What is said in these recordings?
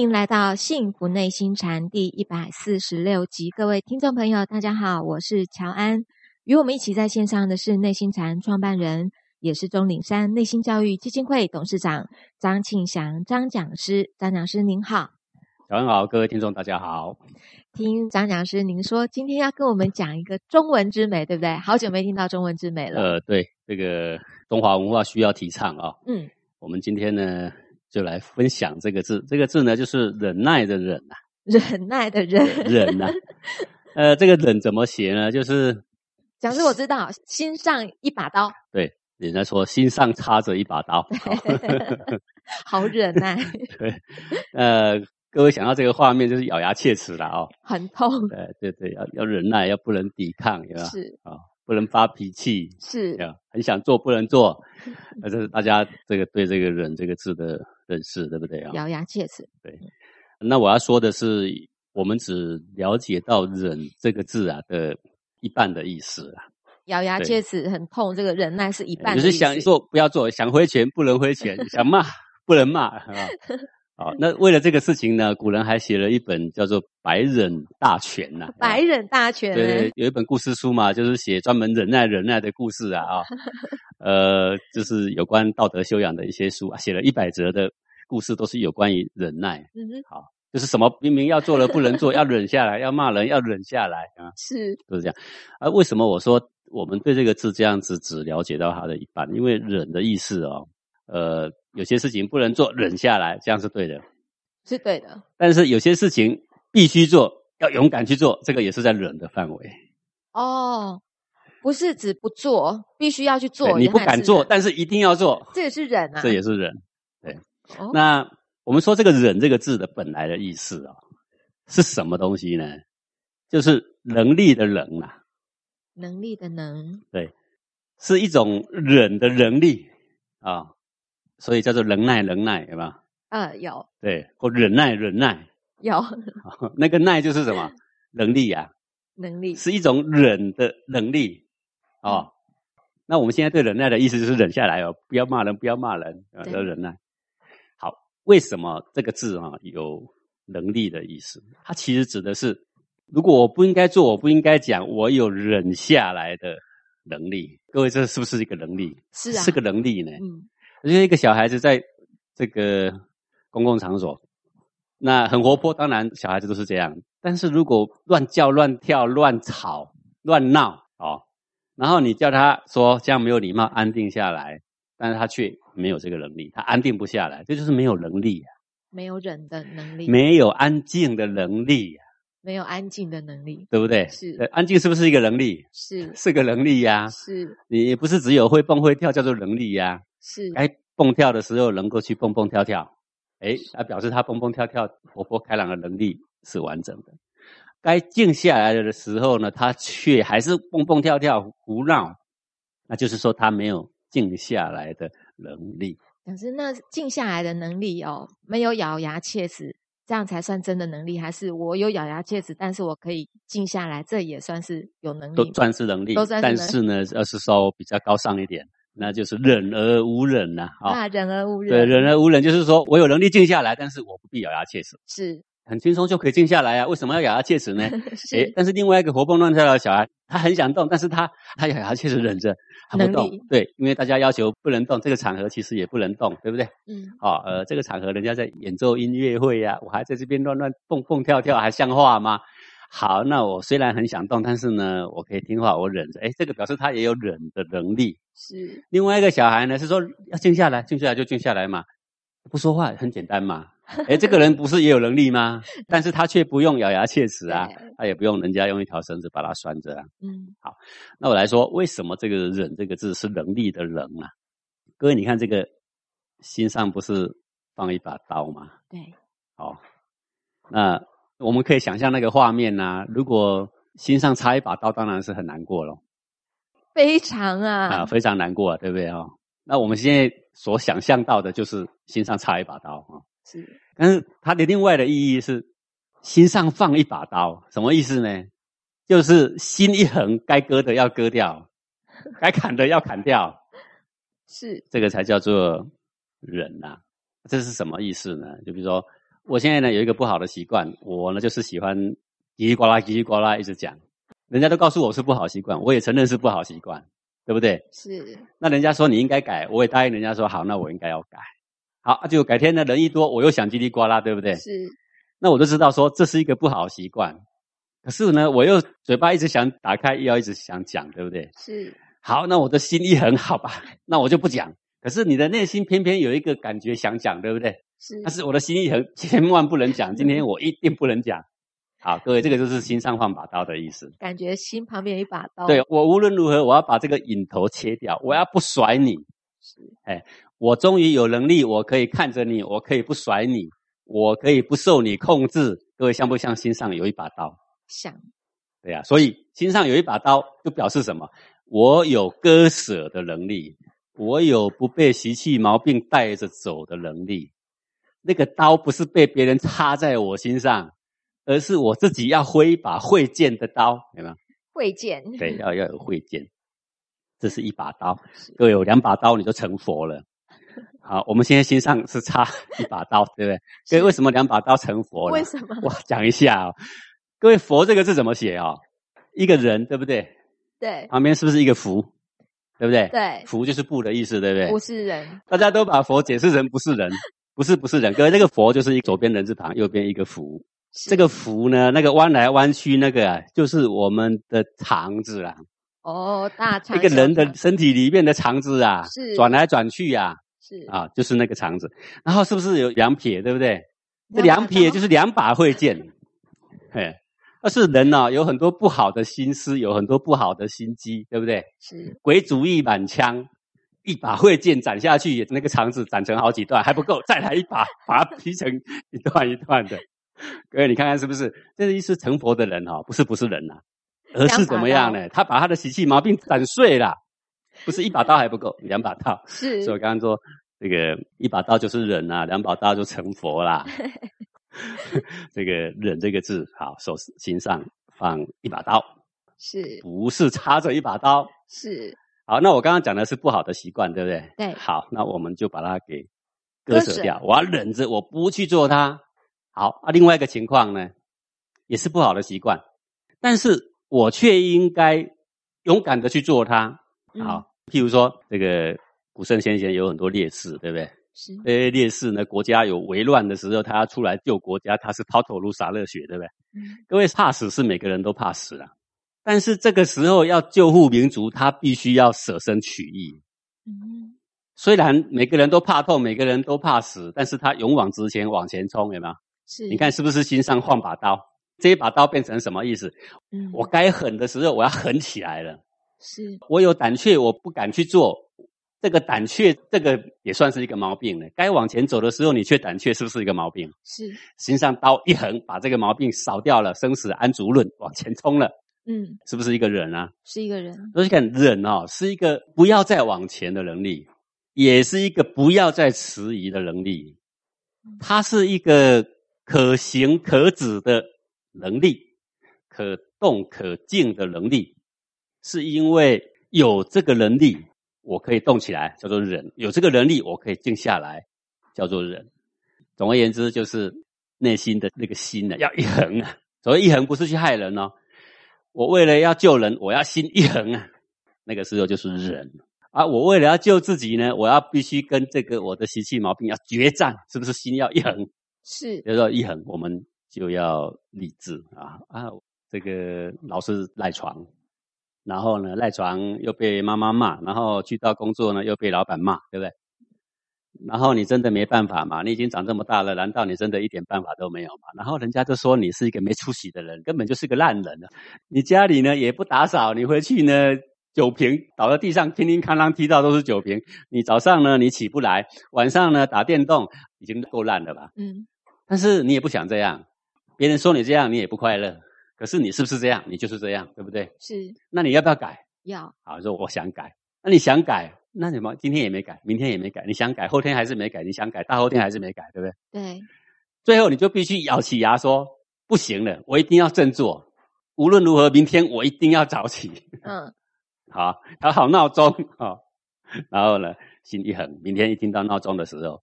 欢迎来到《幸福内心禅》第一百四十六集，各位听众朋友，大家好，我是乔安。与我们一起在线上的是内心禅创办人，也是钟岭山内心教育基金会董事长张庆祥张讲师。张讲师您好，早上好，各位听众大家好。听张讲师您说，今天要跟我们讲一个中文之美，对不对？好久没听到中文之美了。呃，对，这个中华文化需要提倡啊。嗯，我们今天呢。就来分享这个字，这个字呢就是忍耐的忍呐，忍耐的忍，忍呐。呃，这个忍怎么写呢？就是讲师我知道，心上一把刀。对，人家说心上插着一把刀，好忍耐。对，呃，各位想到这个画面，就是咬牙切齿了哦，很痛。对对对，要要忍耐，要不能抵抗，是吧？是啊。不能发脾气，是，很想做不能做，那这是大家这个对这个“忍”这个字的认识，对不对啊？咬牙切齿。对，那我要说的是，我们只了解到“忍”这个字啊的一半的意思啊。咬牙切齿很痛，这个忍耐是一半。就是想做不要做，想挥拳不能挥拳，想骂不能骂，啊。好，那为了这个事情呢，古人还写了一本叫做《百忍大全》呐，《百忍大全》对，有一本故事书嘛，就是写专门忍耐忍耐的故事啊啊，呃，就是有关道德修养的一些书啊，写了一百则的故事，都是有关于忍耐。嗯哼，好，就是什么明明要做了不能做，要忍下来，要骂人要忍下来啊，是，就是这样。啊，为什么我说我们对这个字这样子只了解到它的一半？因为忍的意思哦，呃。有些事情不能做，忍下来，这样是对的，是对的。但是有些事情必须做，要勇敢去做，这个也是在忍的范围。哦，不是指不做，必须要去做。你不敢做，但是一定要做，这也是忍啊。这也是忍。对。那我们说这个“忍”这个字的本来的意思啊，是什么东西呢？就是能力的“能”啊。能力的“能”。对，是一种忍的能力啊。所以叫做忍耐，忍耐，有没有？呃，有。对，或忍耐，忍耐。有。那个耐就是什么？能力呀。能力。是一种忍的能力。哦。那我们现在对忍耐的意思就是忍下来哦，不要骂人，不要骂人，要忍耐。好，为什么这个字啊有能力的意思？它其实指的是，如果我不应该做，我不应该讲，我有忍下来的能力。各位，这是不是一个能力？是啊，是个能力呢。嗯。因为一个小孩子在这个公共场所，那很活泼，当然小孩子都是这样。但是如果乱叫、乱跳、乱吵、乱闹哦，然后你叫他说这样没有礼貌，安定下来，但是他却没有这个能力，他安定不下来，这就是没有能力呀，没有忍的能力，没有安静的能力呀，没有安静的能力，对不对？是，安静是不是一个能力？是，是个能力呀。是，你不是只有会蹦会跳叫做能力呀？是，该，蹦跳的时候能够去蹦蹦跳跳，哎，那表示他蹦蹦跳跳、活泼开朗的能力是完整的。该静下来的时候呢，他却还是蹦蹦跳跳、胡闹，那就是说他没有静下来的能力。可是那静下来的能力哦，没有咬牙切齿，这样才算真的能力？还是我有咬牙切齿，但是我可以静下来，这也算是有能力？都算是能力，都算是。但是呢，要是说比较高尚一点。那就是忍而无忍呐，啊，忍而无忍。对，忍而无忍就是说我有能力静下来，但是我不必咬牙切齿，是很轻松就可以静下来啊。为什么要咬牙切齿呢？哎，但是另外一个活蹦乱跳的小孩，他很想动，但是他他咬牙切齿忍着，他不动。对，因为大家要求不能动，这个场合其实也不能动，对不对？嗯。好，呃，这个场合人家在演奏音乐会呀，我还在这边乱乱蹦蹦跳跳，还像话吗？好，那我虽然很想动，但是呢，我可以听话，我忍着。哎，这个表示他也有忍的能力。是。另外一个小孩呢，是说要静下来，静下来就静下来嘛，不说话很简单嘛。哎，这个人不是也有能力吗？但是他却不用咬牙切齿啊，他也不用人家用一条绳子把他拴着啊。嗯。好，那我来说，为什么这个“忍”这个字是能力的“能”啊？各位，你看这个心上不是放一把刀吗？对。好，那。我们可以想象那个画面呐，如果心上插一把刀，当然是很难过了。非常啊，啊，非常难过，对不对啊？那我们现在所想象到的就是心上插一把刀啊。是，但是它的另外的意义是心上放一把刀，什么意思呢？就是心一横，该割的要割掉，该砍的要砍掉。是，这个才叫做忍呐。这是什么意思呢？就比如说。我现在呢有一个不好的习惯，我呢就是喜欢叽里呱啦叽里呱啦一直讲，人家都告诉我是不好习惯，我也承认是不好习惯，对不对？是。那人家说你应该改，我也答应人家说好，那我应该要改。好，就改天呢人一多，我又想叽里呱啦，对不对？是。那我就知道说这是一个不好习惯，可是呢我又嘴巴一直想打开，又要一直想讲，对不对？是。好，那我的心意很好吧？那我就不讲。可是你的内心偏偏有一个感觉想讲，对不对？是。但是我的心意很千万不能讲，今天我一定不能讲。好，各位，这个就是心上放把刀的意思。感觉心旁边有一把刀。对我无论如何，我要把这个瘾头切掉，我要不甩你。是。哎，我终于有能力，我可以看着你，我可以不甩你，我可以不受你控制。各位像不像心上有一把刀？像。对呀，所以心上有一把刀，就表示什么？我有割舍的能力。我有不被习气毛病带着走的能力，那个刀不是被别人插在我心上，而是我自己要挥一把会剑的刀，有没有？会剑，对，要 要有会剑，这是一把刀。各位有两把刀，你就成佛了。好，我们现在心上是插一把刀，对不对？各位为什么两把刀成佛了？为什么？我讲一下哦。各位，佛这个字怎么写啊？一个人，对不对？对。旁边是不是一个福？对不对？对，福就是不的意思，对不对？不是人，大家都把佛解释成不是人，不是不是人。各位，那个佛就是一左边人字旁，右边一个福。这个福呢，那个弯来弯去那个，啊就是我们的肠子啊。哦，大肠。一个人的身体里面的肠子啊，是转来转去呀，是啊，就是那个肠子。然后是不是有两撇，对不对？这两撇就是两把会剑，嘿。但是人呢，有很多不好的心思，有很多不好的心机，对不对？是鬼主意满腔，一把慧剑斩下去，那个肠子斩成好几段还不够，再来一把，把它劈成一段一段的。各位，你看看是不是？这是一次成佛的人哈，不是不是人呐，而是怎么样呢？他把他的习气毛病斩碎了，不是一把刀还不够，两把刀。是，所以我刚刚说，这个一把刀就是忍呐，两把刀就成佛啦。这个“忍”这个字，好，手心上放一把刀，是不是插着一把刀？是。好，那我刚刚讲的是不好的习惯，对不对？对。好，那我们就把它给割舍掉。我要忍着，我不去做它。好啊，另外一个情况呢，也是不好的习惯，但是我却应该勇敢的去做它。好，譬如说，这个古圣先贤有很多烈士，对不对？这些烈士呢，国家有危乱的时候，他要出来救国家，他是抛头颅洒热血，对不对？各位怕死是每个人都怕死啊，但是这个时候要救护民族，他必须要舍身取义。嗯，虽然每个人都怕痛，每个人都怕死，但是他勇往直前，往前冲，有没有？是，你看是不是心上换把刀？这一把刀变成什么意思？嗯，我该狠的时候，我要狠起来了。是我有胆怯，我不敢去做。这个胆怯，这个也算是一个毛病了。该往前走的时候，你却胆怯，是不是一个毛病？是，心上刀一横，把这个毛病扫掉了，生死安足论，往前冲了。嗯，是不是一个忍啊？是一个人。所以看忍哦，是一个不要再往前的能力，也是一个不要再迟疑的能力。它是一个可行可止的能力，可动可静的能力，是因为有这个能力。我可以动起来，叫做忍；有这个能力，我可以静下来，叫做忍。总而言之，就是内心的那个心呢，要一横啊。所谓一横，不是去害人哦。我为了要救人，我要心一横啊。那个时候就是忍啊。我为了要救自己呢，我要必须跟这个我的习气毛病要决战，是不是？心要一横，是。比如说一横，我们就要立志啊啊！这个老是赖床。然后呢，赖床又被妈妈骂，然后去到工作呢又被老板骂，对不对？然后你真的没办法嘛？你已经长这么大了，难道你真的一点办法都没有嘛？然后人家就说你是一个没出息的人，根本就是个烂人了。你家里呢也不打扫，你回去呢酒瓶倒在地上，叮叮哐啷踢到都是酒瓶。你早上呢你起不来，晚上呢打电动已经够烂了吧？嗯。但是你也不想这样，别人说你这样，你也不快乐。可是你是不是这样？你就是这样，对不对？是。那你要不要改？要。好，说我想改。那你想改，那什么？今天也没改，明天也没改。你想改，后天还是没改。你想改，大后天还是没改，对不对？对。最后你就必须咬起牙说：不行了，我一定要振作。无论如何，明天我一定要早起。嗯。好，调好闹钟啊。然后呢，心一狠，明天一听到闹钟的时候，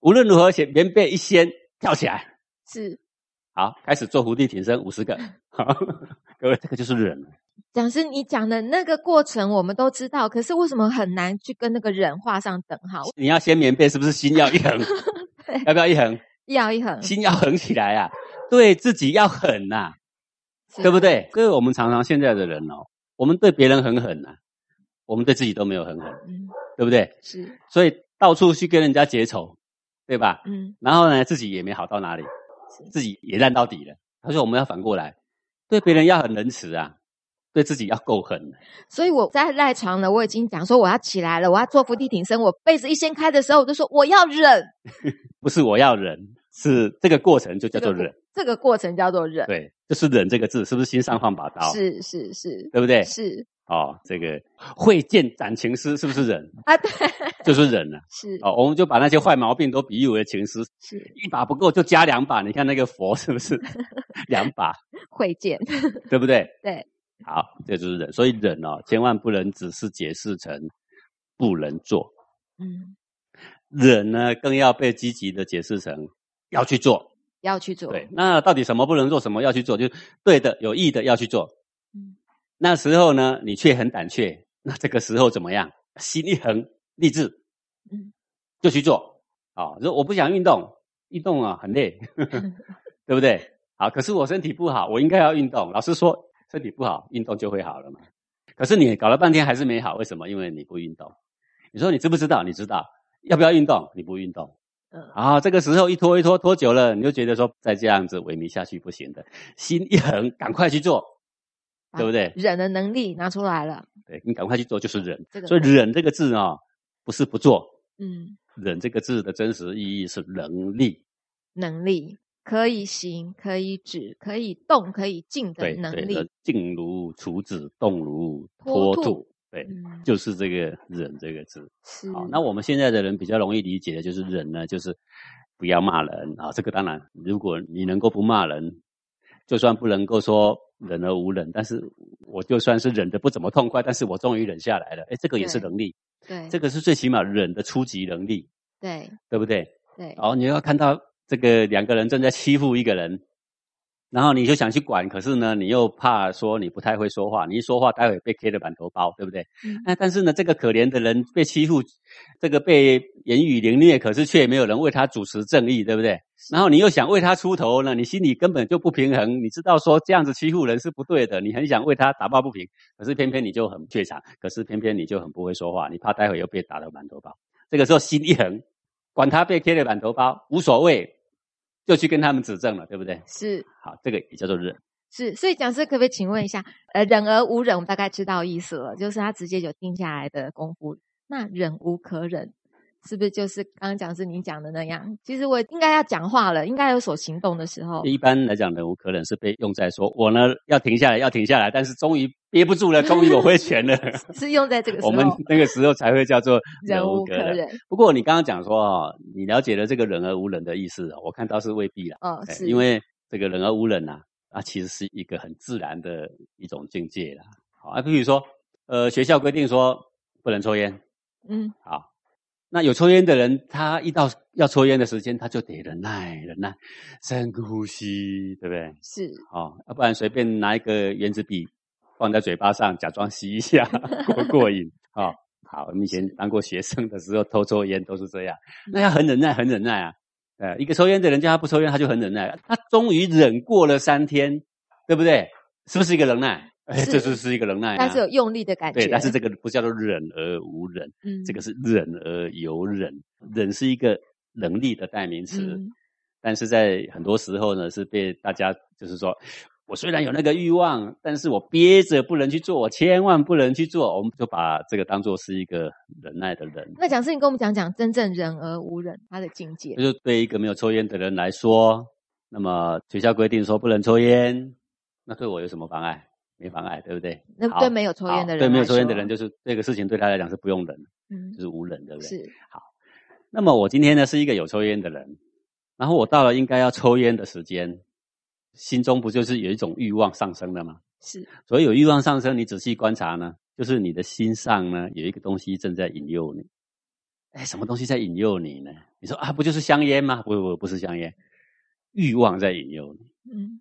无论如何，先棉被一掀。跳起来，是，好，开始做伏地挺身五十个。好，各位，这个就是忍。讲师，你讲的那个过程我们都知道，可是为什么很难去跟那个忍画上等号？你要掀棉被，是不是心要一横？要不要一横？要一横，心要横起来啊！对自己要狠呐，对不对？各位，我们常常现在的人哦，我们对别人很狠呐，我们对自己都没有很狠，对不对？是，所以到处去跟人家结仇，对吧？嗯，然后呢，自己也没好到哪里，自己也烂到底了。他说我们要反过来，对别人要很仁慈啊。对自己要够狠，所以我在赖床了。我已经讲说我要起来了，我要做伏地挺身。我被子一掀开的时候，我就说我要忍，不是我要忍，是这个过程就叫做忍。这个过程叫做忍，对，就是忍这个字，是不是心上放把刀？是是是，对不对？是哦，这个会见斩情丝是不是忍啊？对，就是忍了。是哦，我们就把那些坏毛病都比喻为情丝，是一把不够就加两把。你看那个佛是不是 两把会见？对不对？对。好，这就是忍，所以忍哦，千万不能只是解释成不能做。嗯，忍呢，更要被积极的解释成要去做，要去做。对，那到底什么不能做，什么要去做？就对的，有益的要去做。嗯，那时候呢，你却很胆怯，那这个时候怎么样？心一横，立志，嗯，就去做。啊，说我不想运动，运动啊很累，对不对？好，可是我身体不好，我应该要运动。老师说。身体不好，运动就会好了嘛？可是你搞了半天还是没好，为什么？因为你不运动。你说你知不知道？你知道要不要运动？你不运动，嗯，啊，这个时候一拖一拖拖久了，你就觉得说再这样子萎靡下去不行的，心一横，赶快去做，对不对？忍的能力拿出来了，对你赶快去做就是忍。所以忍这个字啊，不是不做，嗯，忍这个字的真实意义是能力，能力。可以行，可以止，可以动，可以静的能力。静如处子，动如脱兔。对，就是这个忍这个字。好，那我们现在的人比较容易理解的就是忍呢，就是不要骂人啊。这个当然，如果你能够不骂人，就算不能够说忍而无忍，但是我就算是忍的不怎么痛快，但是我终于忍下来了。哎，这个也是能力。对，这个是最起码忍的初级能力。对，对不对？对。哦，你要看到。这个两个人正在欺负一个人，然后你就想去管，可是呢，你又怕说你不太会说话，你一说话，待会被 K 了满头包，对不对？那但是呢，这个可怜的人被欺负，这个被言语凌虐，可是却没有人为他主持正义，对不对？然后你又想为他出头呢，你心里根本就不平衡，你知道说这样子欺负人是不对的，你很想为他打抱不平，可是偏偏你就很怯场，可是偏偏你就很不会说话，你怕待会又被打得满头包，这个时候心一横。管他被贴了满头包，无所谓，就去跟他们指正了，对不对？是，好，这个也叫做忍。是，所以讲师可不可以请问一下，呃，忍而无忍，我们大概知道意思了，就是他直接就定下来的功夫。那忍无可忍。是不是就是刚刚讲是你讲的那样？其实我应该要讲话了，应该有所行动的时候。一般来讲，忍无可忍是被用在说我呢要停下来，要停下来，但是终于憋不住了，终于我挥拳了。是用在这个时候，我们那个时候才会叫做 忍无可忍。不过你刚刚讲说哦，你了解了这个忍而无忍的意思，我看倒是未必了。哦，是因为这个忍而无忍呐，啊，其实是一个很自然的一种境界啦。好，啊，比如说，呃，学校规定说不能抽烟，嗯，好。那有抽烟的人，他一到要抽烟的时间，他就得忍耐，忍耐，深呼吸，对不对？是，哦，要不然随便拿一个圆珠笔放在嘴巴上，假装吸一下，过过瘾。哦，好，我们以前当过学生的时候，偷抽烟都是这样。那要很忍耐，很忍耐啊。呃，一个抽烟的人叫他不抽烟，他就很忍耐。他终于忍过了三天，对不对？是不是一个忍耐？哎，这就是一个忍耐，但是有用力的感觉。对，但是这个不叫做忍而无忍，嗯，这个是忍而有忍。忍是一个能力的代名词，但是在很多时候呢，是被大家就是说，我虽然有那个欲望，但是我憋着不能去做，我千万不能去做，我们就把这个当做是一个忍耐的人。那讲师，你跟我们讲讲真正忍而无忍他的境界。就是对一个没有抽烟的人来说，那么学校规定说不能抽烟，那对我有什么妨碍？没妨碍，对不对？那对没有抽烟的人，对没有抽烟的人，就是这个事情对他来讲是不用忍，嗯，就是无忍，对不对？是。好，那么我今天呢是一个有抽烟的人，然后我到了应该要抽烟的时间，心中不就是有一种欲望上升了吗？是。所以有欲望上升，你仔细观察呢，就是你的心上呢有一个东西正在引诱你。哎，什么东西在引诱你呢？你说啊，不就是香烟吗？不不不，不是香烟，欲望在引诱你。嗯，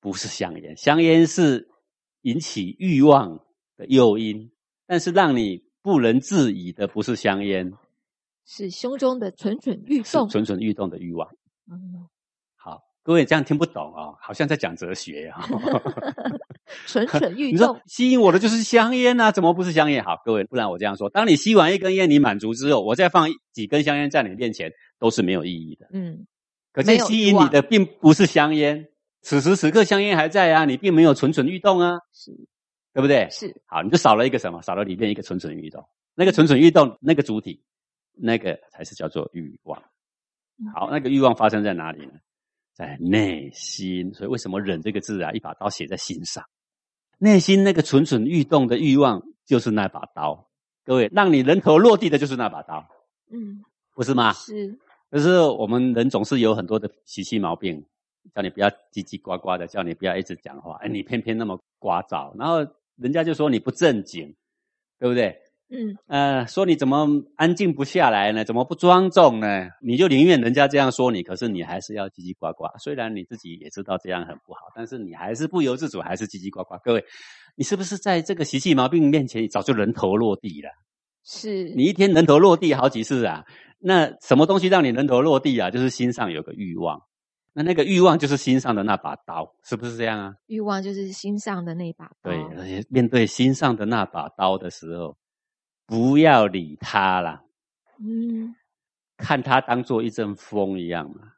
不是香烟，香烟是引起欲望的诱因，但是让你不能自已的不是香烟，是胸中的蠢蠢欲动，蠢蠢欲动的欲望。嗯，好，各位这样听不懂啊，好像在讲哲学啊。蠢蠢欲动，吸引我的就是香烟啊，怎么不是香烟？好，各位，不然我这样说：当你吸完一根烟，你满足之后，我再放几根香烟在你面前，都是没有意义的。嗯，可是吸引你的并不是香烟，此时此刻香烟还在啊，你并没有蠢蠢欲动啊，是，对不对？是，好，你就少了一个什么？少了里面一个蠢蠢欲动，那个蠢蠢欲动那个主体，那个才是叫做欲望。好，那个欲望发生在哪里呢？在内心。所以为什么忍这个字啊？一把刀写在心上。内心那个蠢蠢欲动的欲望，就是那把刀。各位，让你人头落地的就是那把刀。嗯，不是吗？是。可是我们人总是有很多的习气毛病，叫你不要叽叽呱呱的，叫你不要一直讲话。哎，你偏偏那么聒噪，然后人家就说你不正经，对不对？嗯，呃，说你怎么安静不下来呢？怎么不庄重呢？你就宁愿人家这样说你，可是你还是要叽叽呱呱。虽然你自己也知道这样很不好，但是你还是不由自主，还是叽叽呱呱。各位，你是不是在这个习气毛病面前早就人头落地了？是你一天人头落地好几次啊？那什么东西让你人头落地啊？就是心上有个欲望，那那个欲望就是心上的那把刀，是不是这样啊？欲望就是心上的那把刀。对，而且面对心上的那把刀的时候。不要理他了，嗯，看他当做一阵风一样嘛。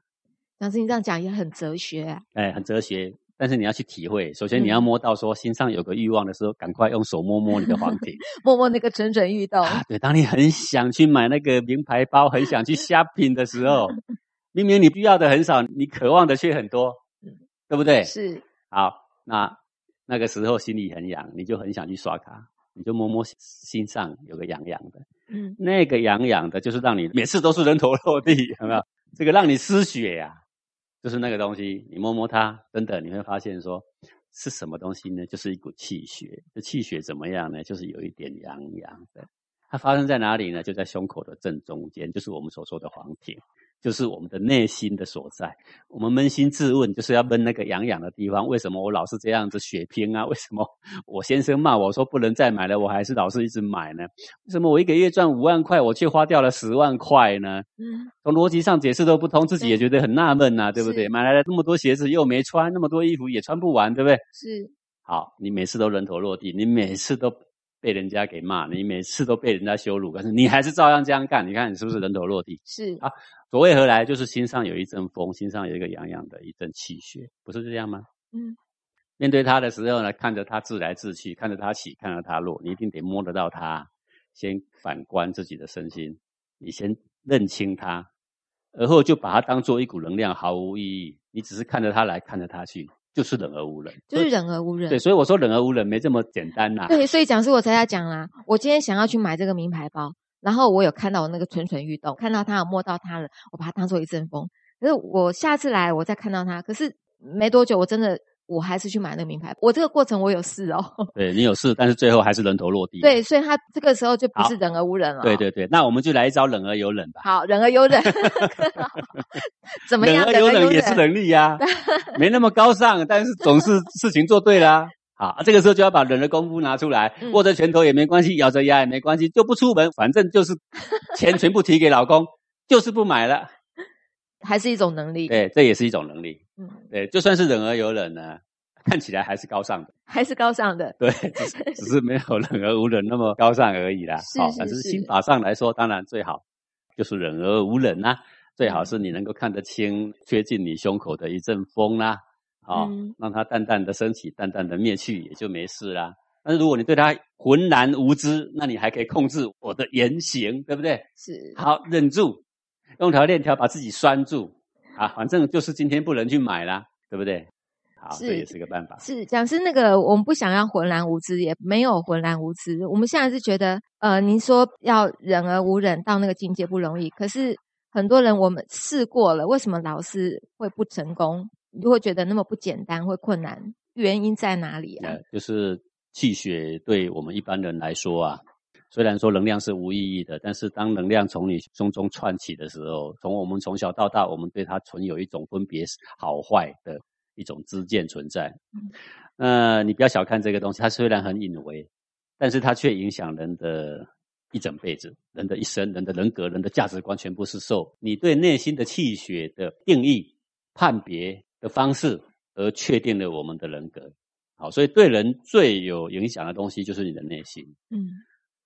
老师，你这样讲也很哲学，哎，很哲学。但是你要去体会，首先你要摸到说心上有个欲望的时候，赶快用手摸摸你的黄庭，摸摸那个蠢蠢欲动。对，当你很想去买那个名牌包，很想去 shopping 的时候，明明你必要的很少，你渴望的却很多，对不对？是。好，那那个时候心里很痒，你就很想去刷卡。你就摸摸心上有个痒痒的，嗯，那个痒痒的，就是让你每次都是人头落地，有没有？这个让你失血呀，就是那个东西。你摸摸它，真的你会发现说是什么东西呢？就是一股气血。这气血怎么样呢？就是有一点痒痒的。它发生在哪里呢？就在胸口的正中间，就是我们所说的黄庭。就是我们的内心的所在。我们扪心自问，就是要问那个痒痒的地方。为什么我老是这样子血拼啊？为什么我先生骂我说不能再买了，我还是老是一直买呢？为什么我一个月赚五万块，我却花掉了十万块呢？嗯，从逻辑上解释都不通，自己也觉得很纳闷呐，对不对？买来了那么多鞋子又没穿，那么多衣服也穿不完，对不对？是。好，你每次都人头落地，你每次都。被人家给骂，你每次都被人家羞辱，可是你还是照样这样干。你看你是不是人头落地？是啊，所谓何来？就是心上有一阵风，心上有一个痒痒的一阵气血，不是这样吗？嗯。面对他的时候呢，看着他自来自去，看着他起，看着他落，你一定得摸得到他。先反观自己的身心，你先认清他，而后就把它当做一股能量，毫无意义。你只是看着他来，看着他去。就是忍而无人，就是忍而无人。对，所以我说忍而无人没这么简单呐。对，所以讲师我才要讲啦。我今天想要去买这个名牌包，然后我有看到我那个蠢蠢欲动，看到它，摸到它了，我把它当做一阵风。可是我下次来，我再看到它，可是没多久，我真的。我还是去买那个名牌。我这个过程我有事哦。对你有事，但是最后还是人头落地。对，所以他这个时候就不是人而无人了。对对对，那我们就来一招忍而有忍吧。好，忍而有忍。怎么样？忍而有忍也是能力呀，没那么高尚，但是总是事情做对了。好，这个时候就要把忍的功夫拿出来，握着拳头也没关系，咬着牙也没关系，就不出门，反正就是钱全部提给老公，就是不买了。还是一种能力，对，这也是一种能力。嗯，对，就算是忍而有忍呢，看起来还是高尚的，还是高尚的。对，只是没有忍而无忍那么高尚而已啦。好，但是心法上来说，当然最好就是忍而无忍呐。最好是你能够看得清，贴近你胸口的一阵风啦，好，让它淡淡的升起，淡淡的灭去，也就没事啦。但是如果你对它浑然无知，那你还可以控制我的言行，对不对？是，好，忍住。用条链条把自己拴住啊，反正就是今天不能去买啦，对不对？好，这也是个办法。是讲是那个，我们不想要浑然无知，也没有浑然无知。我们现在是觉得，呃，您说要忍而无忍到那个境界不容易，可是很多人我们试过了，为什么老是会不成功？你会觉得那么不简单，会困难，原因在哪里啊？就是气血对我们一般人来说啊。虽然说能量是无意义的，但是当能量从你胸中窜起的时候，从我们从小到大，我们对它存有一种分别好坏的一种知见存在。呃，你不要小看这个东西，它虽然很隐微，但是它却影响人的一整辈子，人的一生，人的人格，人的价值观，全部是受你对内心的气血的定义、判别的方式而确定了我们的人格。好，所以对人最有影响的东西就是你的内心。嗯。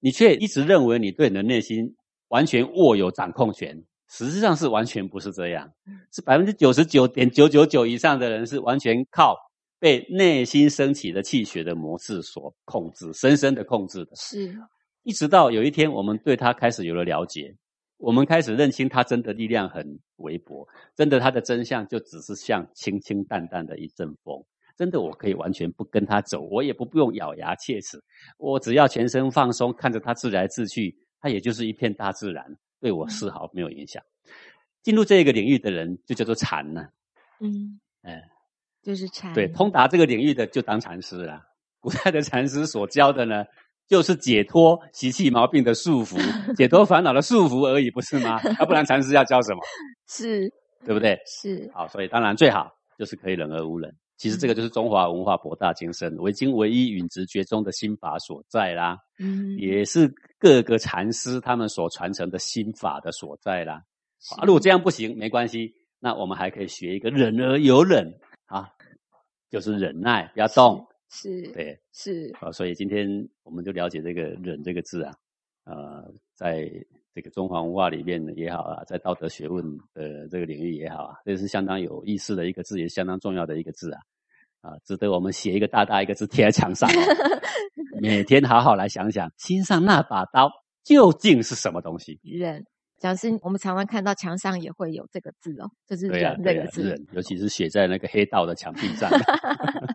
你却一直认为你对你的内心完全握有掌控权，实际上是完全不是这样。是百分之九十九点九九九以上的人是完全靠被内心升起的气血的模式所控制，深深的控制的。是，一直到有一天我们对他开始有了了解，我们开始认清他真的力量很微薄，真的他的真相就只是像清清淡淡的一阵风。真的，我可以完全不跟他走，我也不不用咬牙切齿，我只要全身放松，看着他自来自去，他也就是一片大自然，对我丝毫没有影响。进入这个领域的人就叫做禅呢，嗯，哎，就是禅。对，通达这个领域的就当禅师了。古代的禅师所教的呢，就是解脱习气毛病的束缚，解脱烦恼的束缚而已，不是吗？要不然禅师要教什么？是，对不对？是。好，所以当然最好就是可以人而无人。其实这个就是中华文化博大精深、唯精唯一、允直觉中的心法所在啦。嗯，也是各个禅师他们所传承的心法的所在啦。啊，如果这样不行，没关系，那我们还可以学一个忍而有忍啊，就是忍耐，不要动。是，对，是。啊，所以今天我们就了解这个“忍”这个字啊，呃，在。这个中华文化里面也好啊，在道德学问的这个领域也好啊，这是相当有意思的一个字，也是相当重要的一个字啊，啊，值得我们写一个大大一个字贴在墙上，每天好好来想想，心上那把刀究竟是什么东西？人。讲师，我们常常看到墙上也会有这个字哦，就是“忍”这个字，忍，尤其是写在那个黑道的墙壁上。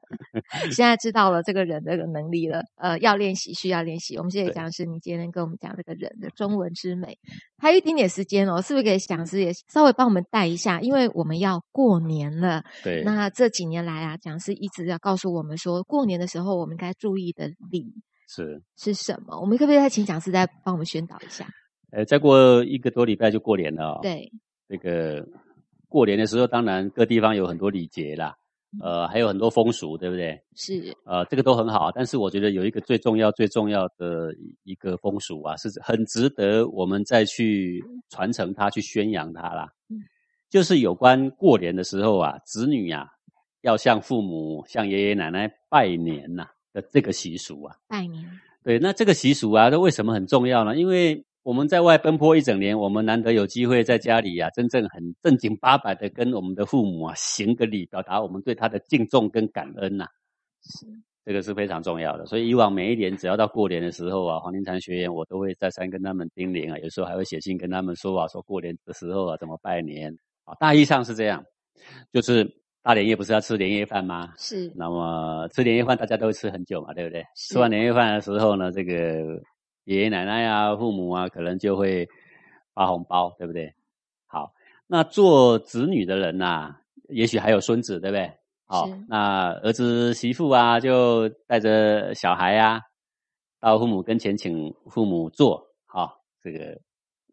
现在知道了这个人的能力了，呃，要练习，需要练习。我们谢谢讲师，你今天跟我们讲这个人的中文之美，还有一点点时间哦，是不是给讲师也稍微帮我们带一下？因为我们要过年了。对。那这几年来啊，讲师一直要告诉我们说，过年的时候我们该注意的礼是是什么？我们可不可以再请讲师再帮我们宣导一下？呃，再过一个多礼拜就过年了。对。那个过年的时候，当然各地方有很多礼节啦。呃，还有很多风俗，对不对？是，呃，这个都很好，但是我觉得有一个最重要、最重要的一个风俗啊，是很值得我们再去传承它、去宣扬它啦。嗯，就是有关过年的时候啊，子女啊要向父母、向爷爷奶奶拜年呐的这个习俗啊。拜年。对，那这个习俗啊，它为什么很重要呢？因为我们在外奔波一整年，我们难得有机会在家里呀，真正很正经八百的跟我们的父母啊行个礼，表达我们对他的敬重跟感恩呐。是，这个是非常重要的。所以以往每一年只要到过年的时候啊，黄庭禅学员我都会再三跟他们叮咛啊，有时候还会写信跟他们说啊，说过年的时候啊怎么拜年啊。大意上是这样，就是大年夜不是要吃年夜饭吗？是。那么吃年夜饭大家都会吃很久嘛，对不对？吃完年夜饭的时候呢，这个。爷爷奶奶啊，父母啊，可能就会发红包，对不对？好，那做子女的人呐，也许还有孙子，对不对？好，那儿子媳妇啊，就带着小孩啊，到父母跟前，请父母坐，好，这个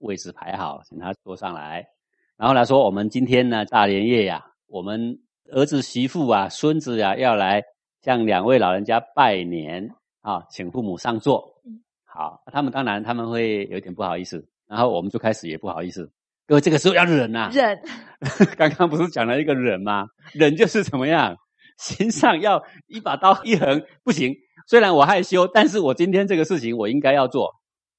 位置排好，请他坐上来。然后来说，我们今天呢，大年夜呀，我们儿子媳妇啊，孙子呀，要来向两位老人家拜年啊，请父母上座。好，他们当然他们会有点不好意思，然后我们就开始也不好意思。各位这个时候要忍呐，忍。刚刚不是讲了一个忍吗？忍就是怎么样，心上要一把刀一横，不行。虽然我害羞，但是我今天这个事情我应该要做，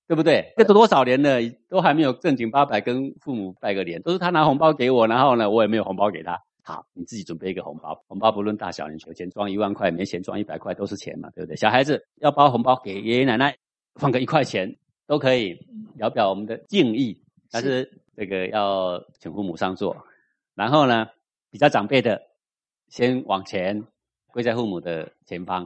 对不对？这都多少年了，都还没有正经八百跟父母拜个年，都是他拿红包给我，然后呢，我也没有红包给他。好，你自己准备一个红包，红包不论大小，你有钱装一万块，没钱装一百块都是钱嘛，对不对？小孩子要包红包给爷爷奶奶。放个一块钱都可以，表表我们的敬意。但是这个要请父母上座，然后呢，比较长辈的先往前跪在父母的前方。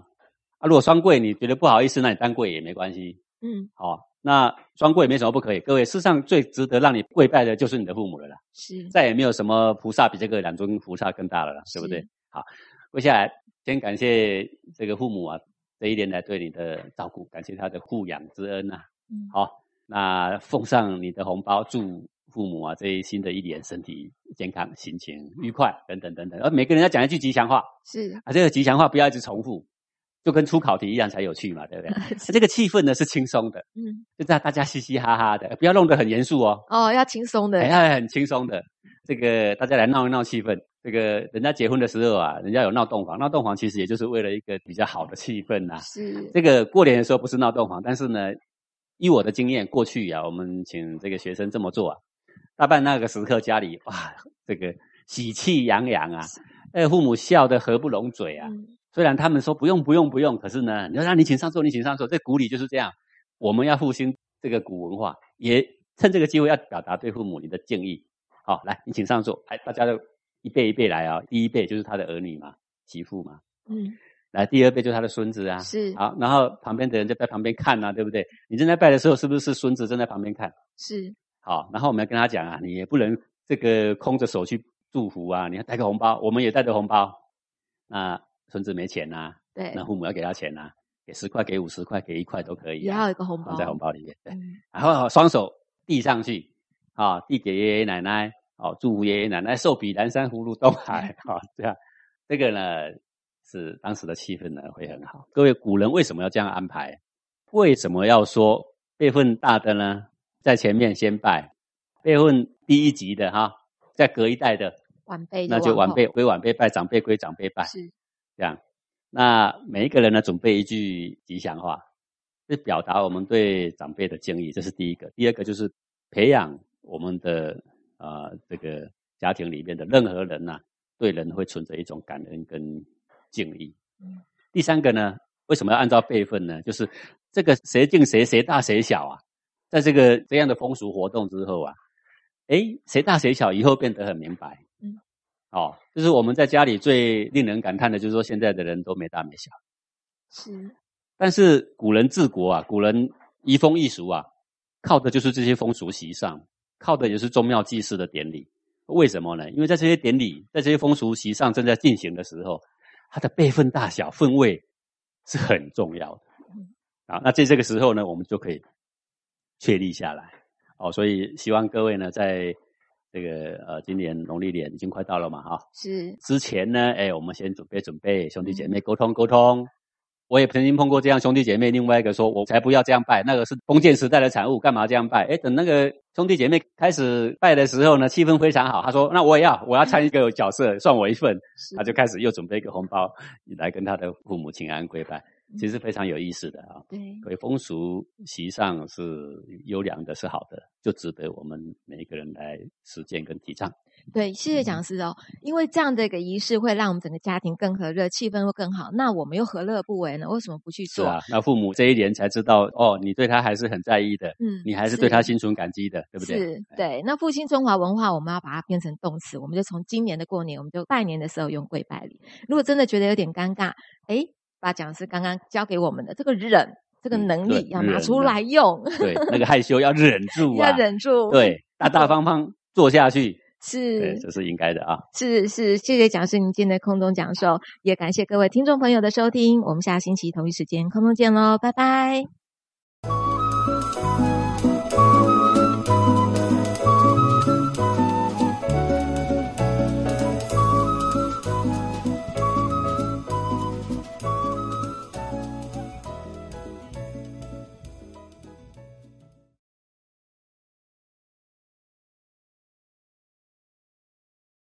啊，如果双跪你觉得不好意思，那你单跪也没关系。嗯，好，那双跪没什么不可以。各位，世上最值得让你跪拜的就是你的父母了啦。是，再也没有什么菩萨比这个两尊菩萨更大了啦，对不对？好，跪下来，先感谢这个父母啊。这一年来对你的照顾，感谢他的护养之恩呐！好，那奉上你的红包，祝父母啊这一新的一年身体健康、心情愉快等等等等。而每个人要讲一句吉祥话，是啊，这个吉祥话不要一直重复。就跟出考题一样才有趣嘛，对不对？这个气氛呢是轻松的，嗯，就让大家嘻嘻哈哈的，不要弄得很严肃哦。哦，要轻松的，要很轻松的。这个大家来闹一闹气氛。这个人家结婚的时候啊，人家有闹洞房，闹洞房其实也就是为了一个比较好的气氛呐。是。这个过年的时候不是闹洞房，但是呢，依我的经验，过去啊，我们请这个学生这么做啊，大半那个时刻家里哇，这个喜气洋洋啊，哎，父母笑得合不拢嘴啊。虽然他们说不用不用不用，可是呢，你说让你请上座，你请上座。这古礼就是这样，我们要复兴这个古文化，也趁这个机会要表达对父母你的敬意。好，来，你请上座。哎，大家都一辈一辈来啊。第一辈就是他的儿女嘛，媳妇嘛。嗯。来，第二辈就是他的孙子啊。是。好，然后旁边的人就在旁边看呐，对不对？你正在拜的时候，是不是孙子正在旁边看？是。好，然后我们要跟他讲啊，你也不能这个空着手去祝福啊，你要带个红包，我们也带着红包。那。孙子没钱呐，对，那父母要给他钱呐，给十块、给五十块、给一块都可以，也要一个红包放在红包里面。对，然后双手递上去，啊，递给爷爷奶奶，哦，祝福爷爷奶奶寿比南山，福如东海，啊，这样，这个呢是当时的气氛呢会很好。各位古人为什么要这样安排？为什么要说辈分大的呢，在前面先拜，辈分低一级的哈，再隔一代的晚辈，那就晚辈归晚辈拜，长辈归长辈拜。是。这样，那每一个人呢，准备一句吉祥话，是表达我们对长辈的敬意，这是第一个。第二个就是培养我们的啊，这个家庭里面的任何人呐，对人会存着一种感恩跟敬意。第三个呢，为什么要按照辈分呢？就是这个谁敬谁，谁大谁小啊，在这个这样的风俗活动之后啊，哎，谁大谁小，以后变得很明白。哦，就是我们在家里最令人感叹的，就是说现在的人都没大没小。是，但是古人治国啊，古人移风易俗啊，靠的就是这些风俗习尚，靠的也是宗庙祭祀的典礼。为什么呢？因为在这些典礼，在这些风俗习尚正在进行的时候，它的辈分大小、分位是很重要的。啊，那在这个时候呢，我们就可以确立下来。哦，所以希望各位呢，在这个呃，今年农历年已经快到了嘛，哈。是。之前呢，哎，我们先准备准备，兄弟姐妹沟通沟通。我也曾经碰过这样兄弟姐妹，另外一个说，我才不要这样拜，那个是封建时代的产物，干嘛这样拜？哎，等那个兄弟姐妹开始拜的时候呢，气氛非常好。他说，那我也要，我要参一个角色，算我一份。他就开始又准备一个红包，来跟他的父母请安跪拜。其实非常有意思的啊，对，所以风俗习上是优良的，是好的，就值得我们每一个人来实践跟提倡。对，谢谢讲师哦，因为这样的一个仪式会让我们整个家庭更和乐，气氛会更好。那我们又何乐不为呢？为什么不去做？啊，那父母这一年才知道哦，你对他还是很在意的，嗯，你还是对他心存感激的，对不对？是，对。那复兴中华文化，我们要把它变成动词，我们就从今年的过年，我们就拜年的时候用跪拜礼。如果真的觉得有点尴尬，哎。把讲师刚刚教给我们的这个忍，这个能力要拿出来用。对，那个害羞要忍住啊，要忍住。对，大大方方做下去，是，这是应该的啊。是是，谢谢讲师您今天的空中讲授，也感谢各位听众朋友的收听。我们下星期同一时间空中见喽，拜拜。